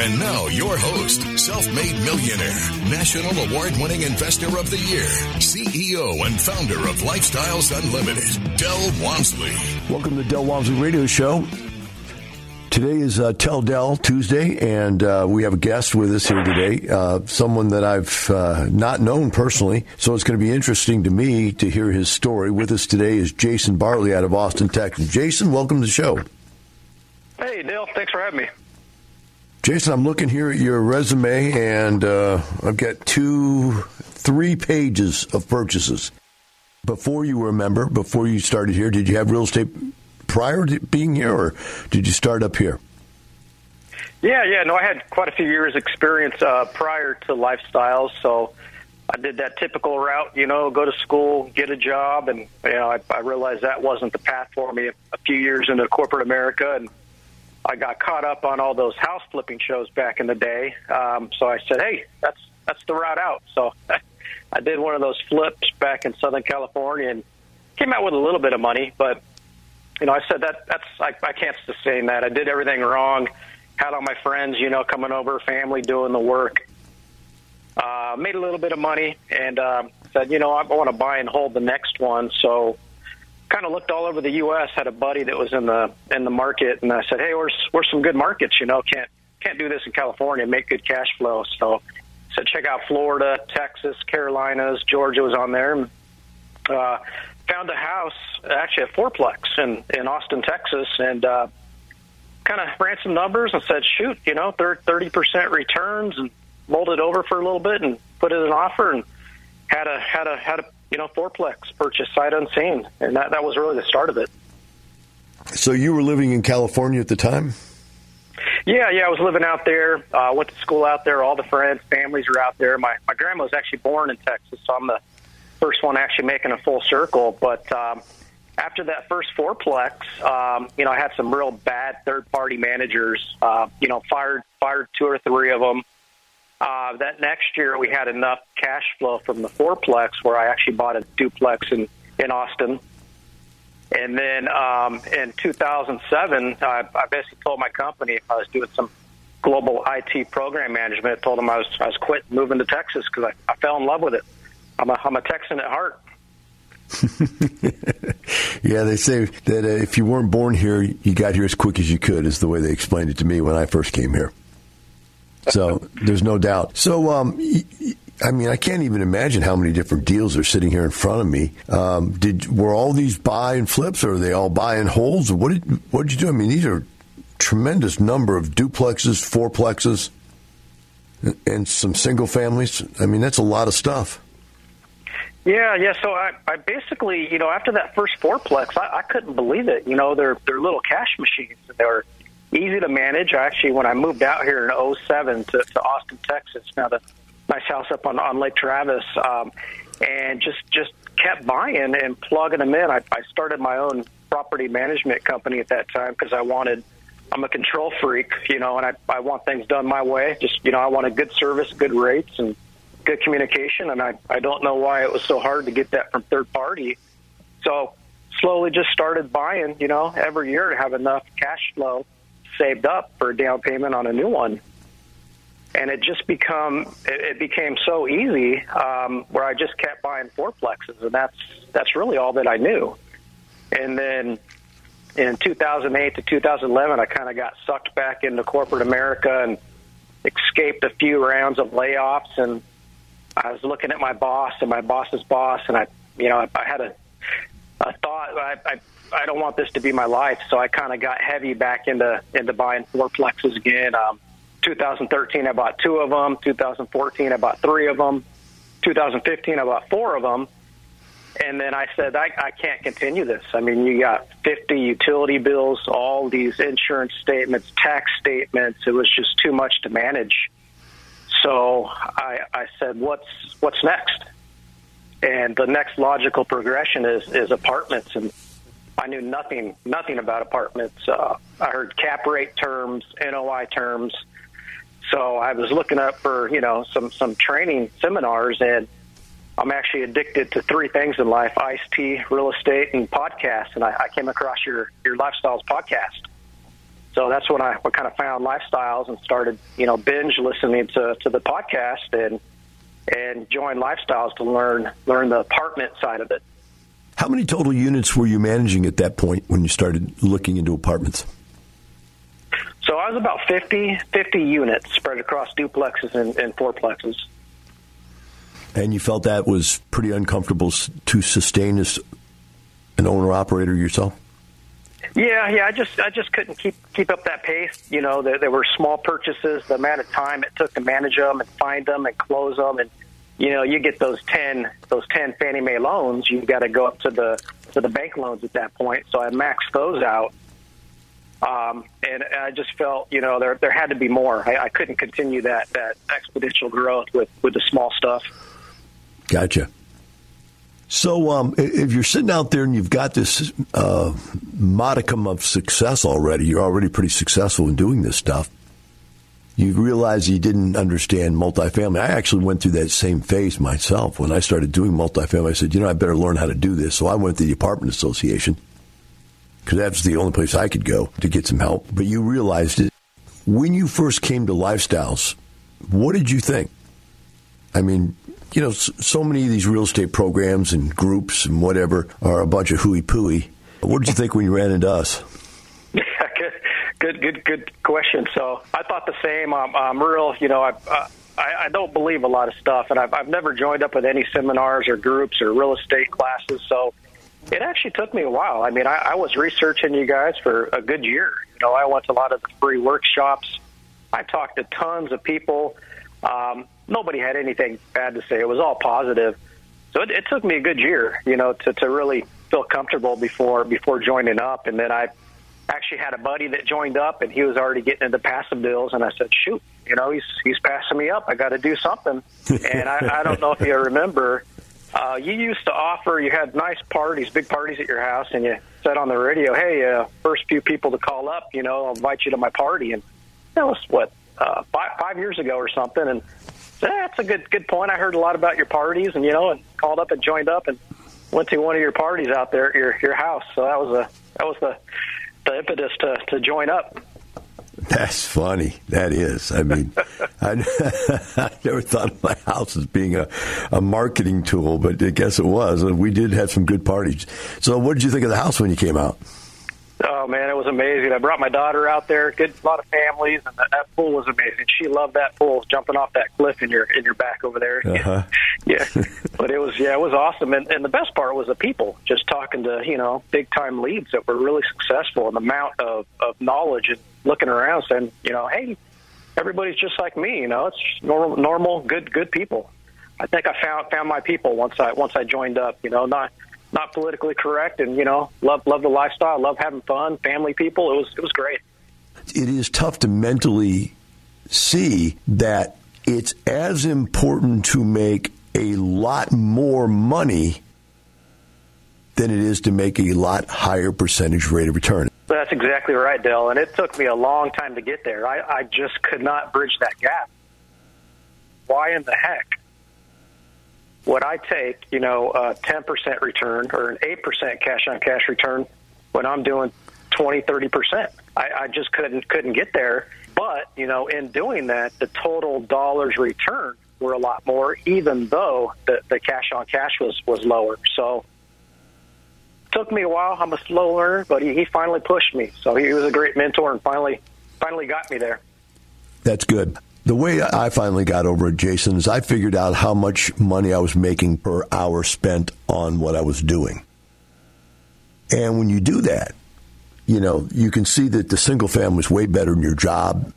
And now, your host, self made millionaire, national award winning investor of the year, CEO and founder of Lifestyles Unlimited, Del Walmsley. Welcome to the Del Walmsley Radio Show. Today is uh, Tell Del Tuesday, and uh, we have a guest with us here today, uh, someone that I've uh, not known personally, so it's going to be interesting to me to hear his story. With us today is Jason Bartley out of Austin, Texas. Jason, welcome to the show. Hey, Dale, thanks for having me. Jason, I'm looking here at your resume, and uh, I've got two, three pages of purchases. Before you were a member, before you started here, did you have real estate prior to being here, or did you start up here? Yeah, yeah. No, I had quite a few years' experience uh, prior to lifestyles, so I did that typical route. You know, go to school, get a job, and you know, I, I realized that wasn't the path for me. A few years into corporate America, and I got caught up on all those house flipping shows back in the day. Um, so I said, "Hey, that's that's the route out." So I did one of those flips back in Southern California and came out with a little bit of money, but you know, I said that that's I, I can't sustain that. I did everything wrong. Had all my friends, you know, coming over, family doing the work. Uh, made a little bit of money and uh, said, you know, I want to buy and hold the next one. So, kind of looked all over the U.S. Had a buddy that was in the in the market, and I said, hey, where's where's some good markets? You know, can't can't do this in California. Make good cash flow. So, said check out Florida, Texas, Carolinas, Georgia was on there. Uh, found a house, actually a fourplex in in Austin, Texas, and uh, kind of ran some numbers and said, "Shoot, you know, thirty percent returns," and mulled it over for a little bit and put in an offer and had a had a had a you know fourplex purchase sight unseen, and that that was really the start of it. So you were living in California at the time. Yeah, yeah, I was living out there. Uh, went to school out there. All the friends, families are out there. My my grandma was actually born in Texas, so I'm the first one actually making a full circle. But um, after that first fourplex, um, you know, I had some real bad third party managers. Uh, you know, fired fired two or three of them. Uh, that next year, we had enough cash flow from the fourplex where I actually bought a duplex in in Austin. And then um, in 2007, I, I basically told my company I was doing some global IT program management, told them I was I was quit moving to Texas because I, I fell in love with it. I'm a, I'm a Texan at heart. yeah, they say that uh, if you weren't born here, you got here as quick as you could, is the way they explained it to me when I first came here. So there's no doubt. So, um, I mean, I can't even imagine how many different deals are sitting here in front of me. Um, did were all these buy and flips, or are they all buy and holds? What did what did you do? I mean, these are tremendous number of duplexes, fourplexes, and some single families. I mean, that's a lot of stuff. Yeah, yeah. So I, I basically, you know, after that first fourplex, I, I couldn't believe it. You know, they're they're little cash machines. They were easy to manage. Actually, when I moved out here in '07 to, to Austin, Texas, now the nice house up on on Lake Travis, um, and just just kept buying and plugging them in. I, I started my own property management company at that time because I wanted. I'm a control freak, you know, and I, I want things done my way. Just, you know, I want a good service, good rates, and good communication, and I, I don't know why it was so hard to get that from third party. So slowly just started buying, you know, every year to have enough cash flow saved up for a down payment on a new one. And it just become it, it became so easy um, where I just kept buying fourplexes, and that's that's really all that I knew. And then in 2008 to 2011, I kind of got sucked back into corporate America and escaped a few rounds of layoffs and I was looking at my boss and my boss's boss, and I, you know, I, I had a, a thought. I, I, I don't want this to be my life, so I kind of got heavy back into into buying fourplexes again. Um, 2013, I bought two of them. 2014, I bought three of them. 2015, I bought four of them. And then I said, I, I can't continue this. I mean, you got 50 utility bills, all these insurance statements, tax statements. It was just too much to manage. So I, I said, "What's what's next?" and the next logical progression is is apartments. And I knew nothing nothing about apartments. Uh, I heard cap rate terms, NOI terms. So I was looking up for you know some some training seminars, and I'm actually addicted to three things in life: iced tea, real estate, and podcasts. And I, I came across your your lifestyles podcast. So that's when I kind of found lifestyles and started, you know, binge listening to, to the podcast and and joined lifestyles to learn learn the apartment side of it. How many total units were you managing at that point when you started looking into apartments? So I was about 50, 50 units spread across duplexes and, and fourplexes. And you felt that was pretty uncomfortable to sustain as an owner operator yourself? Yeah, yeah. I just I just couldn't keep keep up that pace. You know, there, there were small purchases. The amount of time it took to manage them and find them and close them, and you know, you get those ten those ten Fannie Mae loans. You've got to go up to the to the bank loans at that point. So I maxed those out. Um, and I just felt, you know, there there had to be more. I, I couldn't continue that that exponential growth with with the small stuff. Gotcha. So, um, if you're sitting out there and you've got this uh, modicum of success already, you're already pretty successful in doing this stuff. You realize you didn't understand multifamily. I actually went through that same phase myself. When I started doing multifamily, I said, you know, I better learn how to do this. So I went to the apartment association because that's the only place I could go to get some help. But you realized it. When you first came to Lifestyles, what did you think? I mean, you know, so many of these real estate programs and groups and whatever are a bunch of hooey pooey. What did you think when you ran into us? Good, good, good, question. So I thought the same. I'm, I'm real, you know, I, uh, I, I don't believe a lot of stuff, and I've, I've never joined up with any seminars or groups or real estate classes. So it actually took me a while. I mean, I, I was researching you guys for a good year. You know, I went to a lot of free workshops. I talked to tons of people. Um, nobody had anything bad to say. It was all positive. So it, it took me a good year, you know, to, to really feel comfortable before before joining up. And then I actually had a buddy that joined up, and he was already getting into passive deals. And I said, "Shoot, you know, he's he's passing me up. I got to do something." and I, I don't know if you remember, uh, you used to offer. You had nice parties, big parties at your house, and you said on the radio, "Hey, uh, first few people to call up, you know, I'll invite you to my party." And that was what uh, five, five years ago or something. And that's a good good point. I heard a lot about your parties, and you know, and called up and joined up and went to one of your parties out there at your your house. So that was a that was the the impetus to to join up. That's funny. That is. I mean, I, I, never thought of my house as being a, a marketing tool, but I guess it was. We did have some good parties. So, what did you think of the house when you came out? Oh man, it was amazing. I brought my daughter out there. Good, a lot of families, and that, that pool was amazing. She loved that pool, jumping off that cliff in your in your back over there. Uh-huh. yeah, but it was yeah, it was awesome. And, and the best part was the people. Just talking to you know big time leads that were really successful, and the amount of of knowledge and looking around, saying you know, hey, everybody's just like me. You know, it's normal, normal, good, good people. I think I found found my people once I once I joined up. You know, not not politically correct, and you know, love love the lifestyle, love having fun, family people. It was it was great. It is tough to mentally see that it's as important to make a lot more money than it is to make a lot higher percentage rate of return. That's exactly right, Del. And it took me a long time to get there. I, I just could not bridge that gap. Why in the heck would I take, you know, a 10% return or an 8% cash on cash return when I'm doing 20, 30%? I, I just couldn't couldn't get there. But, you know, in doing that, the total dollars returned were a lot more, even though the, the cash on cash was, was lower. So took me a while. I'm a slow learner, but he, he finally pushed me. So he was a great mentor and finally finally got me there. That's good. The way I finally got over it, Jason, is I figured out how much money I was making per hour spent on what I was doing. And when you do that, you know, you can see that the single family is way better than your job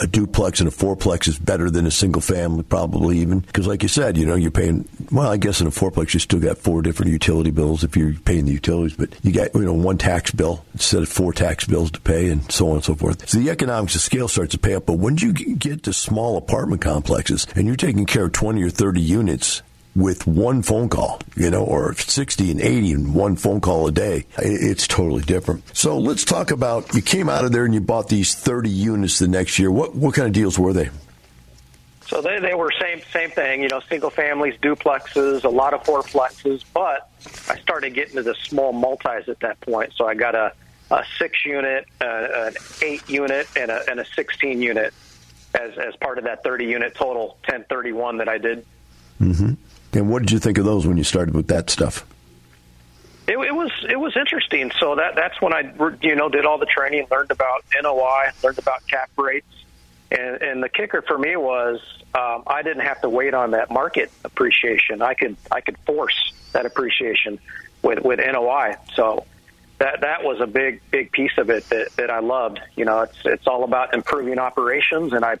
a duplex and a fourplex is better than a single family, probably even because, like you said, you know, you're paying. Well, I guess in a fourplex you still got four different utility bills if you're paying the utilities, but you got you know one tax bill instead of four tax bills to pay, and so on and so forth. So the economics of scale starts to pay up. But when you get to small apartment complexes and you're taking care of twenty or thirty units with one phone call, you know, or 60 and 80 and one phone call a day. It's totally different. So let's talk about you came out of there and you bought these 30 units the next year. What, what kind of deals were they? So they, they were same same thing, you know, single families, duplexes, a lot of fourplexes, but I started getting to the small multis at that point. So I got a, a six unit, uh, an eight unit, and a, and a 16 unit as, as part of that 30 unit total 1031 that I did. Mm-hmm. And what did you think of those when you started with that stuff? It, it was it was interesting. So that that's when I you know did all the training, learned about NOI, learned about cap rates, and, and the kicker for me was um, I didn't have to wait on that market appreciation. I could I could force that appreciation with with NOI. So that that was a big big piece of it that, that I loved. You know, it's it's all about improving operations, and I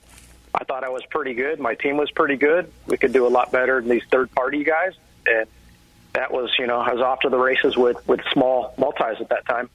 I thought I was pretty good. My team was pretty good. We could do a lot better than these third party guys, and that was you know I was off to the races with with small multis at that time.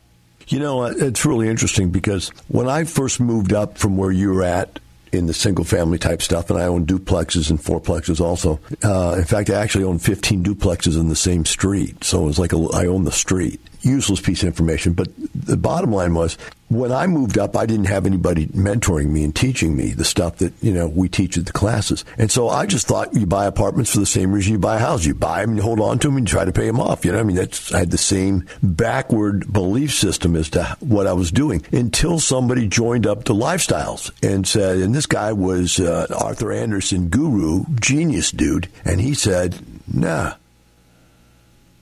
You know, it's really interesting because when I first moved up from where you were at in the single family type stuff, and I own duplexes and fourplexes also. Uh, in fact, I actually own 15 duplexes in the same street, so it was like a, I own the street. Useless piece of information, but the bottom line was when I moved up, I didn't have anybody mentoring me and teaching me the stuff that, you know, we teach at the classes. And so I just thought you buy apartments for the same reason you buy a house. You buy them and you hold on to them and you try to pay them off. You know, I mean, that's, I had the same backward belief system as to what I was doing until somebody joined up to Lifestyles and said, and this guy was uh, Arthur Andersen guru, genius dude. And he said, nah,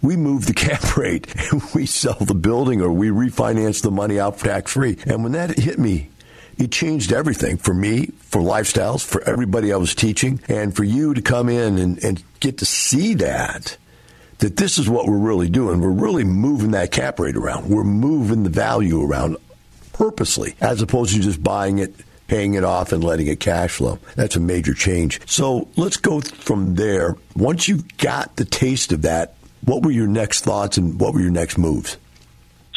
we move the cap rate and we sell the building or we refinance the money out tax free. And when that hit me, it changed everything for me, for lifestyles, for everybody I was teaching, and for you to come in and, and get to see that. That this is what we're really doing. We're really moving that cap rate around. We're moving the value around purposely, as opposed to just buying it paying it off and letting it cash flow. That's a major change. So let's go from there. Once you got the taste of that, what were your next thoughts and what were your next moves?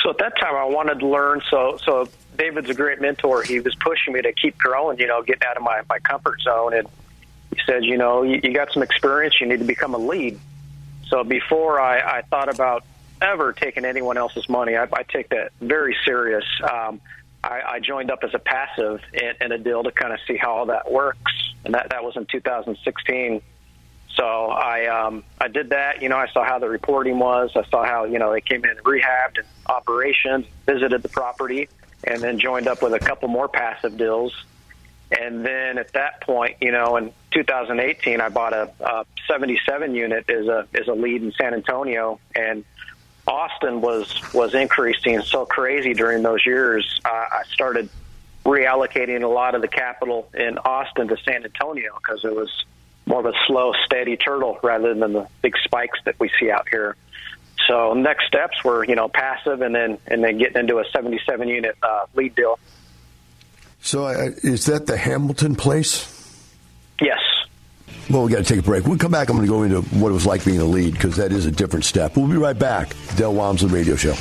So at that time, I wanted to learn. So, so David's a great mentor. He was pushing me to keep growing, you know, getting out of my, my comfort zone. And he said, you know, you, you got some experience. You need to become a lead. So before I, I thought about ever taking anyone else's money, I, I take that very serious. Um, I, I joined up as a passive in, in a deal to kind of see how all that works. And that, that was in 2016 so I um, I did that. You know, I saw how the reporting was. I saw how you know they came in and rehabbed and operations, visited the property, and then joined up with a couple more passive deals. And then at that point, you know, in 2018, I bought a, a 77 unit as a as a lead in San Antonio, and Austin was was increasing so crazy during those years. Uh, I started reallocating a lot of the capital in Austin to San Antonio because it was more of a slow, steady turtle rather than the big spikes that we see out here. So next steps were, you know, passive and then and then getting into a 77 unit uh, lead deal. So uh, is that the Hamilton place? Yes. Well, we got to take a break. We'll come back. I'm going to go into what it was like being a lead because that is a different step. We'll be right back. Del Walmsley Radio Show.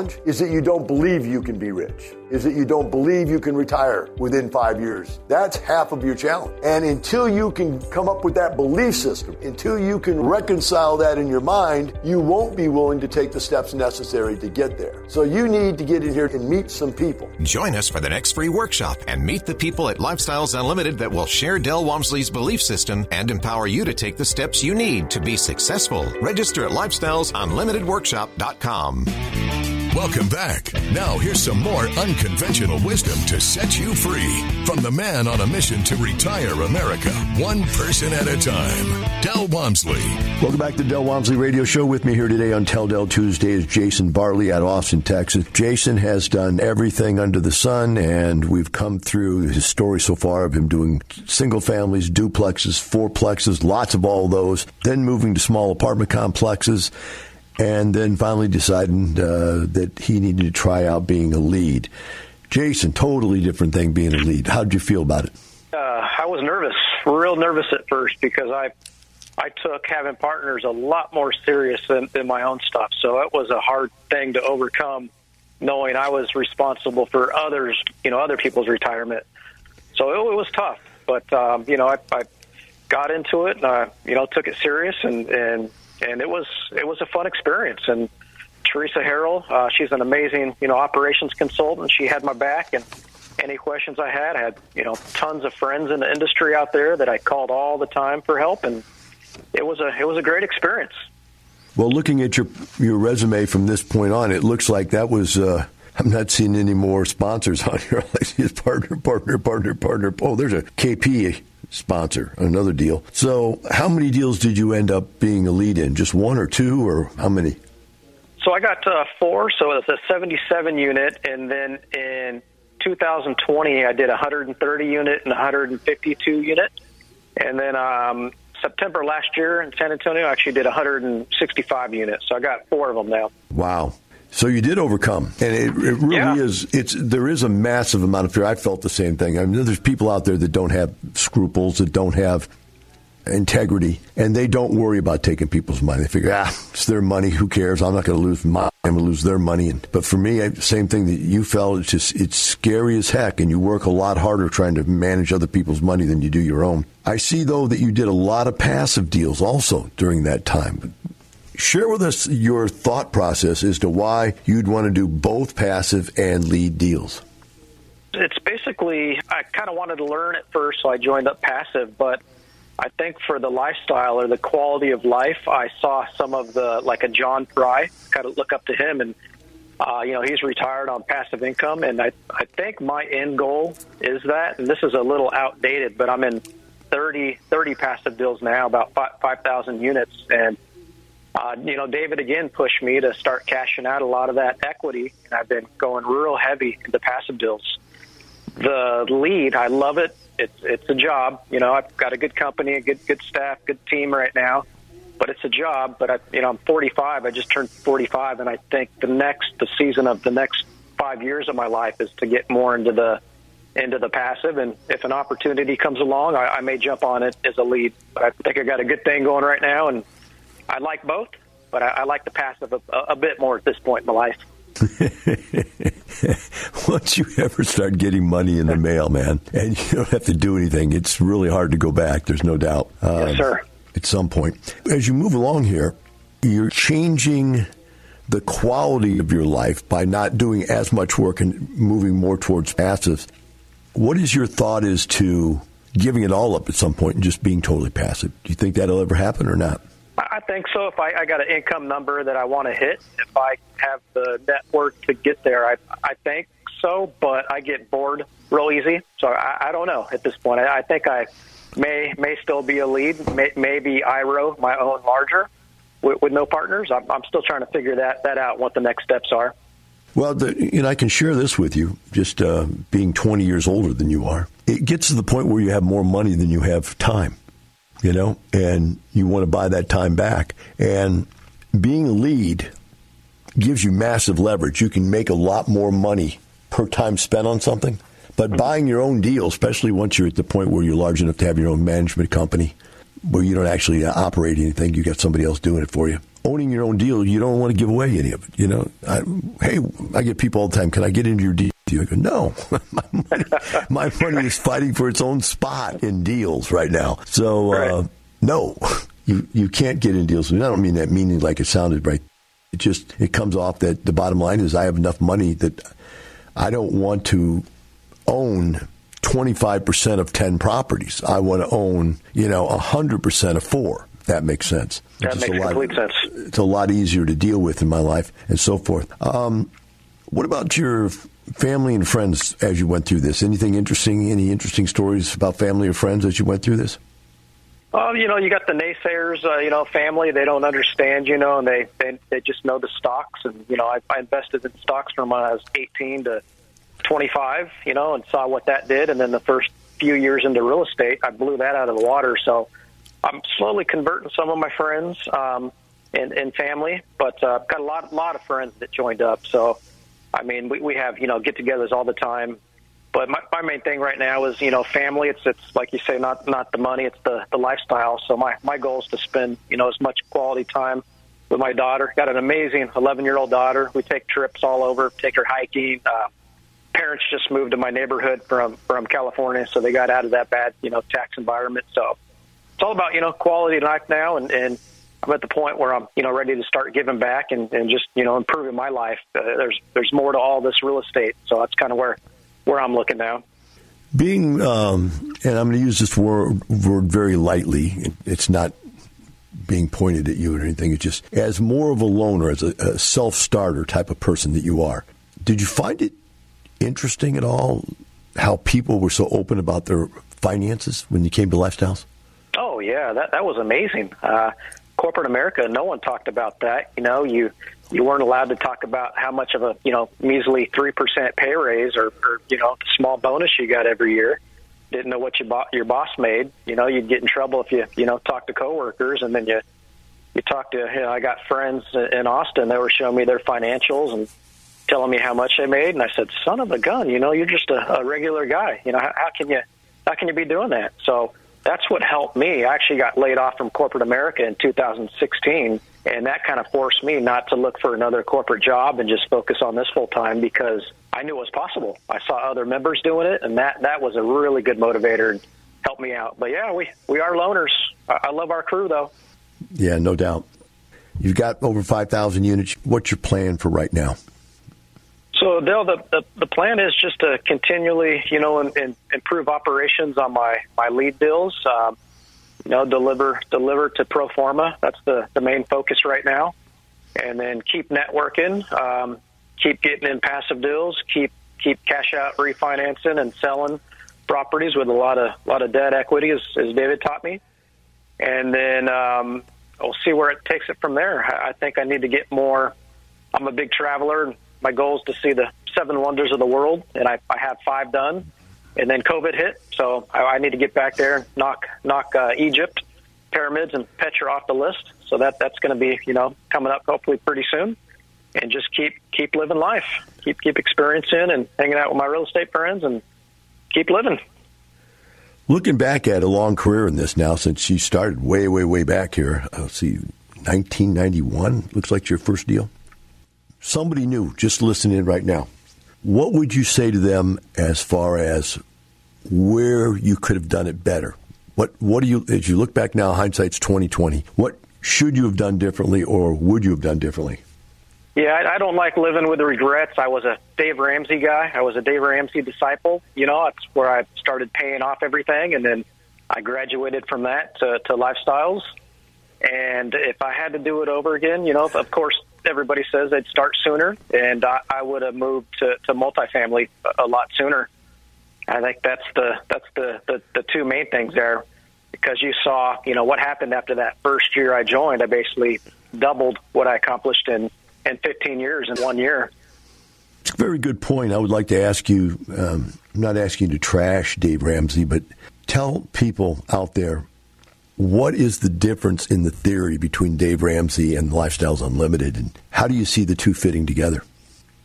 Challenge is that you don't believe you can be rich, is that you don't believe you can retire within five years. That's half of your challenge. And until you can come up with that belief system, until you can reconcile that in your mind, you won't be willing to take the steps necessary to get there. So you need to get in here and meet some people. Join us for the next free workshop and meet the people at Lifestyles Unlimited that will share Del Walmsley's belief system and empower you to take the steps you need to be successful. Register at lifestylesunlimitedworkshop.com. Welcome back. Now, here's some more unconventional wisdom to set you free from the man on a mission to retire America, one person at a time, Del Walmsley. Welcome back to Del Walmsley Radio Show. With me here today on Tell Del Tuesday is Jason Barley of Austin, Texas. Jason has done everything under the sun, and we've come through his story so far of him doing single families, duplexes, fourplexes, lots of all those, then moving to small apartment complexes and then finally deciding uh, that he needed to try out being a lead. Jason, totally different thing being a lead. How did you feel about it? Uh, I was nervous, real nervous at first because I I took having partners a lot more serious than, than my own stuff. So it was a hard thing to overcome, knowing I was responsible for others, you know, other people's retirement. So it, it was tough, but um, you know, I, I got into it and I, you know, took it serious and and and it was it was a fun experience. And Teresa Harrell, uh, she's an amazing, you know, operations consultant. She had my back and any questions I had. I had, you know, tons of friends in the industry out there that I called all the time for help, and it was a it was a great experience. Well, looking at your your resume from this point on, it looks like that was. Uh, I'm not seeing any more sponsors on here. I see It's partner, partner, partner, partner. Oh, there's a KP sponsor, another deal. So, how many deals did you end up being a lead in? Just one or two, or how many? So I got uh, four. So it's a 77 unit, and then in 2020 I did 130 unit and 152 unit, and then um, September last year in San Antonio I actually did 165 units. So I got four of them now. Wow. So you did overcome, and it, it really Yeah. is. It's there is a massive amount of fear. I felt the same thing. I mean, there's people out there that don't have scruples, that don't have integrity, and they don't worry about taking people's money. They figure, ah, it's their money. Who cares? I'm not going to lose my. I'm going to lose their money. And, but for me, I, same thing that you felt. It's just it's scary as heck, and you work a lot harder trying to manage other people's money than you do your own. I see though that you did a lot of passive deals also during that time. Share with us your thought process as to why you'd want to do both passive and lead deals. It's basically I kind of wanted to learn at first, so I joined up passive. But I think for the lifestyle or the quality of life, I saw some of the like a John Fry. Kind of look up to him, and uh, you know he's retired on passive income, and I I think my end goal is that. And this is a little outdated, but I'm in 30 30 passive deals now, about five five thousand units, and uh, you know, David again pushed me to start cashing out a lot of that equity, and I've been going real heavy into passive deals. The lead, I love it. It's it's a job. You know, I've got a good company, a good good staff, good team right now, but it's a job. But I, you know, I'm 45. I just turned 45, and I think the next the season of the next five years of my life is to get more into the into the passive. And if an opportunity comes along, I, I may jump on it as a lead. But I think I got a good thing going right now, and I like both, but I, I like the passive a, a bit more at this point in my life. Once you ever start getting money in the mail, man, and you don't have to do anything, it's really hard to go back. There's no doubt. Um, Yes, sir. At some point, as you move along here, you're changing the quality of your life by not doing as much work and moving more towards passive. What is your thought as to giving it all up at some point and just being totally passive? Do you think that'll ever happen or not? I think so. If I, I got an income number that I want to hit, if I have the network to get there, I, I think so. But I get bored real easy, so I, I don't know at this point. I, I think I may may still be a lead, may, maybe IRO my own larger with, with no partners. I'm, I'm still trying to figure that that out. What the next steps are. Well, the, and I can share this with you, just uh, being 20 years older than you are. It gets to the point where you have more money than you have time, you know, and you want to buy that time back. And being a lead gives you massive leverage. You can make a lot more money per time spent on something. But mm-hmm. buying your own deal, especially once you're at the point where you're large enough to have your own management company, where you don't actually uh, operate anything, you got somebody else doing it for you. Owning your own deal, you don't want to give away any of it. You know, I, hey, I get people all the time. Can I get into your deal? I go, no, my money, my money is fighting for its own spot in deals right now. So, uh, Right. no, you you can't get in deals. And I don't mean that meaning like it sounded right. It just it comes off that the bottom line is I have enough money that I don't want to own 25% of 10 properties. I want to own, you know, 100% of 4. That makes sense. That It's makes a lot, complete sense. It's a lot easier to deal with in my life and so forth. Um, what about your family and friends as you went through this? Anything interesting? Any interesting stories about family or friends as you went through this? Well, you know, you got the naysayers, uh, you know, family, they don't understand, you know, and they, they, they just know the stocks. And, you know, I, I invested in stocks from when I was 18 to 25, you know, and saw what that did. And then the first few years into real estate, I blew that out of the water. So I'm slowly converting some of my friends um, and, and family, but uh, I've got a lot, lot of friends that joined up. So I mean, we, we have you know get-togethers all the time. But my, my main thing right now is you know family. It's it's like you say, not not the money, it's the the lifestyle. So my my goal is to spend you know as much quality time with my daughter. Got an amazing 11 year old daughter. We take trips all over, take her hiking. Uh, parents just moved to my neighborhood from from California, so they got out of that bad you know tax environment. So it's all about you know quality life now, and and I'm at the point where I'm you know ready to start giving back and and just you know improving my life. Uh, there's there's more to all this real estate, so that's kind of where where I'm looking now. Being, um, and I'm going to use this word, word very lightly. It's not being pointed at you or anything. It's just as more of a loner, as a, a self starter type of person that you are. Did you find it interesting at all how people were so open about their finances when you came to lifestyles? Oh yeah, that that was amazing. Uh, corporate America, no one talked about that. You know, you you weren't allowed to talk about how much of a you know measly three percent pay raise or, or you know small bonus you got every year. Didn't know what your bo- your boss made. You know, you'd get in trouble if you you know talk to coworkers, and then you you talk to. You know, I got friends in Austin. They were showing me their financials and telling me how much they made, and I said, "Son of a gun! You know, you're just a, a regular guy. You know, how, how can you how can you be doing that?" So that's what helped me. I actually got laid off from corporate America in 2016, and that kind of forced me not to look for another corporate job and just focus on this full time because I knew it was possible. I saw other members doing it, and that that was a really good motivator and helped me out. But yeah, we we are loners. I, I love our crew though. Yeah, no doubt. You've got over 5,000 units. What's your plan for right now? So, Dale, the, the, the plan is just to continually, you know, in, in, improve operations on my, my lead deals. Um, you know, deliver deliver to pro forma. That's the, the main focus right now. And then keep networking, um, keep getting in passive deals, keep keep cash out refinancing and selling properties with a lot of lot of debt equity, as, as David taught me. And then um, we'll see where it takes it from there. I think I need to get more. I'm a big traveler my goal is to see the seven wonders of the world, and I, I have five done. And then COVID hit, so I, I need to get back there, knock knock uh, Egypt, pyramids, and Petra off the list. So that that's going to be you know coming up hopefully pretty soon, and just keep keep living life, keep keep experiencing and hanging out with my real estate friends, and keep living. Looking back at a long career in this now, since you started way way way back here, uh, let's see, 1991 looks like your first deal somebody new just listening in right now, what would you say to them as far as where you could have done it better? What what do you as you look back now, hindsight's twenty twenty. What should you have done differently, or would you have done differently? Yeah, I, I don't like living with the regrets. I was a Dave Ramsey guy. I was a Dave Ramsey disciple. You know, that's where I started paying off everything, and then I graduated from that to, to lifestyles. And if I had to do it over again, you know, of course, everybody says they'd start sooner, and I, I would have moved to, to multifamily a, lot sooner. I think that's the that's the, the the two main things there, because you saw you know what happened after that first year I joined. I basically doubled what I accomplished in in 15 years in one year. It's a very good point. I would like to ask you. Um, I'm not asking you to trash Dave Ramsey, but tell people out there what is the difference in the theory between Dave Ramsey and Lifestyles Unlimited, and how do you see the two fitting together?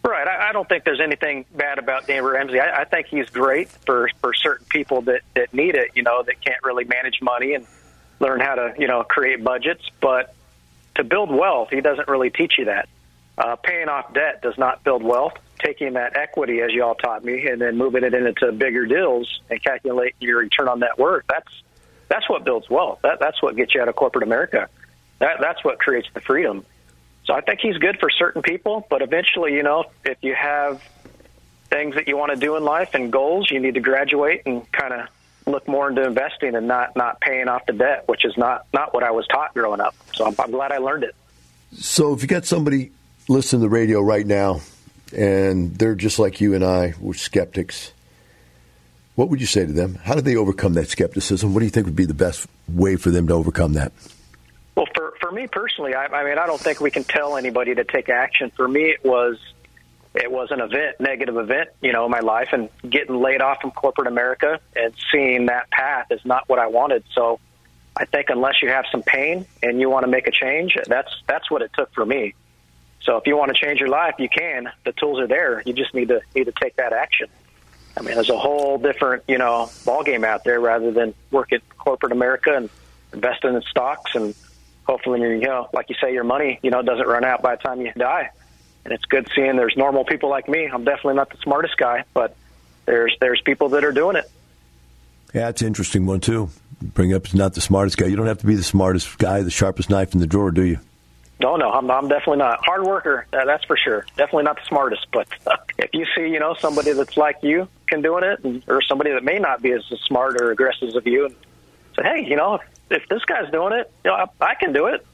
Right. I, I don't think there's anything bad about Dave Ramsey. I, I think he's great for for certain people that that need it. You know, that can't really manage money and learn how to you know create budgets. But to build wealth, he doesn't really teach you that. Uh, paying off debt does not build wealth. Taking that equity, as you all taught me, and then moving it into bigger deals and calculate your return on net worth. That's that's what builds wealth. That, that's what gets you out of corporate America. That, that's what creates the freedom. So I think he's good for certain people, but eventually, you know, if you have things that you want to do in life and goals, you need to graduate and kind of look more into investing and not not paying off the debt, which is not not what I was taught growing up. So I'm, I'm glad I learned it. So if you got somebody listening to the radio right now, and they're just like you and I, we're skeptics what would you say to them? How do they overcome that skepticism? What do you think would be the best way for them to overcome that? Well, for for me personally, I, I mean, I don't think we can tell anybody to take action. For me, it was it was an event, negative event, you know, in my life, and getting laid off from corporate America and seeing that path is not what I wanted. So, I think unless you have some pain and you want to make a change, that's that's what it took for me. So if you want to change your life, you can. The tools are there. You just need to need to take that action. I mean, there's a whole different, you know, ball game out there rather than work at corporate America and investing in stocks and hopefully, you know, like you say, your money, you know, doesn't run out by the time you die. And it's good seeing there's normal people like me. I'm definitely not the smartest guy, but there's there's people that are doing it. Yeah, it's an interesting one too. Bring up it's not the smartest guy. You don't have to be the smartest guy, the sharpest knife in the drawer, do you? No, no, I'm, I'm definitely not hard worker. That's for sure. Definitely not the smartest, but if you see, you know, somebody that's like you can doing it, and, or somebody that may not be as smart or aggressive as you, and say, hey, you know, if, if this guy's doing it, you know, I, I can do it.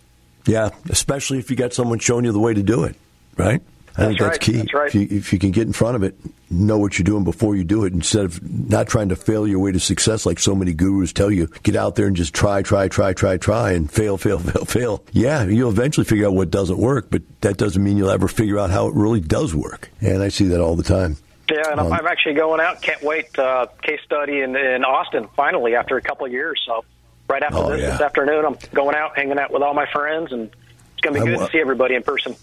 Yeah, especially if you got someone showing you the way to do it, right? I think that's right. key. That's right. If, you, if you can get in front of it, know what you're doing before you do it, instead of not trying to fail your way to success like so many gurus tell you. Get out there and just try, try, try, try, try, and fail, fail, fail, fail. Yeah, you'll eventually figure out what doesn't work, but that doesn't mean you'll ever figure out how it really does work. And I see that all the time. Yeah, and Um, I'm actually going out. Can't wait. Uh, case study in, in Austin finally after a couple of years. So right after Oh, this, yeah. this afternoon, I'm going out, hanging out with all my friends, and it's going to be I good to see everybody in person.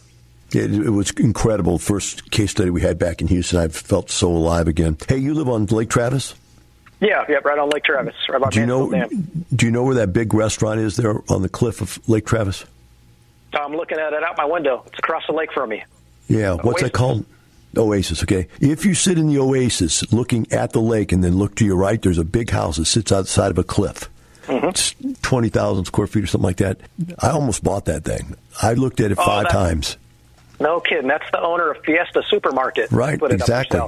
It, it was incredible. First case study we had back in Houston. I felt so alive again. Hey, you live on Lake Travis? Yeah, yeah, right on Lake Travis, right by Do you know? Dam. Do you know where that big restaurant is there on the cliff of Lake Travis? I'm looking at it out my window. It's across the lake from me. Yeah, what's that Oasis. called? Oasis, okay. If you sit in the oasis looking at the lake and then look to your right, there's a big house that sits outside of a cliff. Mm-hmm. It's 20,000 square feet or something like that. I almost bought that thing. I looked at it Oh, five times. No kidding. That's the owner of Fiesta Supermarket. Right, Put it up exactly.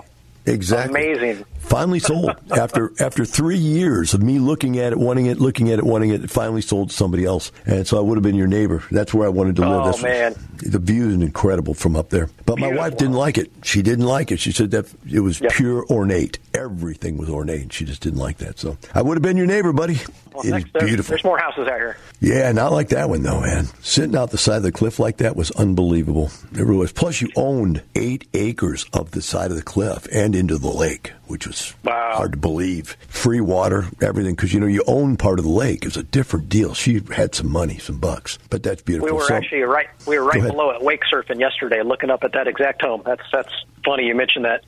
Exactly. Amazing. Finally sold after after three years of me looking at it, wanting it, looking at it, wanting it. It finally sold to somebody else, and so I would have been your neighbor. That's where I wanted to live. Oh, That's man. the view is incredible from up there. But my wife didn't like it. She didn't like it. She said that it was Yep. pure ornate. Everything was ornate. She just didn't like that. So I would have been your neighbor, buddy. Well, it is there- beautiful. There's more houses out here. Yeah, not like that one though, man. Sitting out the side of the cliff like that was unbelievable. It really was. Plus, you owned eight acres of the side of the cliff and into the lake, which was Wow. hard to believe. Free water, everything, because you know you own part of the lake. It was a different deal. She had some money, some bucks, but that's beautiful. We were So- actually right. We were right below it, wake surfing yesterday, looking up at that exact home. That's that's funny. You mentioned that.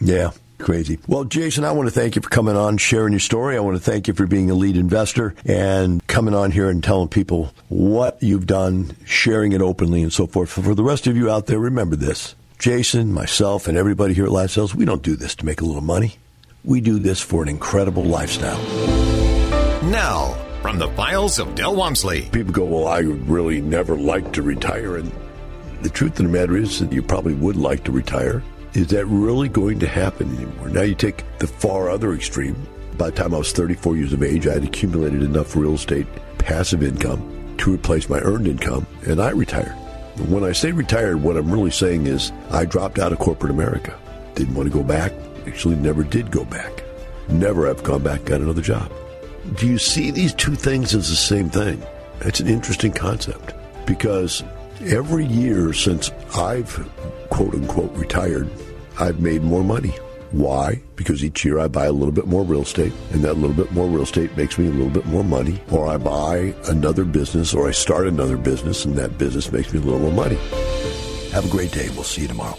Yeah, crazy. Well, Jason, I want to thank you for coming on, sharing your story. I want to thank you for being a lead investor and coming on here and telling people what you've done, sharing it openly, and so forth. For the rest of you out there, remember this. Jason, myself, and everybody here at Lifestyles, we don't do this to make a little money. We do this for an incredible lifestyle. Now, from the files of Del Walmsley. People go, Well, I would really never like to retire. And the truth of the matter is that you probably would like to retire. Is that really going to happen anymore? Now you take the far other extreme. By the time I was 34 years of age, I had accumulated enough real estate passive income to replace my earned income, and I retired. When I say retired, what I'm really saying is I dropped out of corporate America. Didn't want to go back. Actually, never did go back. Never have gone back, got another job. Do you see these two things as the same thing? It's an interesting concept because every year since I've quote unquote retired, I've made more money. Why? Because each year I buy a little bit more real estate, and that little bit more real estate makes me a little bit more money. Or I buy another business, or I start another business, and that business makes me a little more money. Have a great day. We'll see you tomorrow.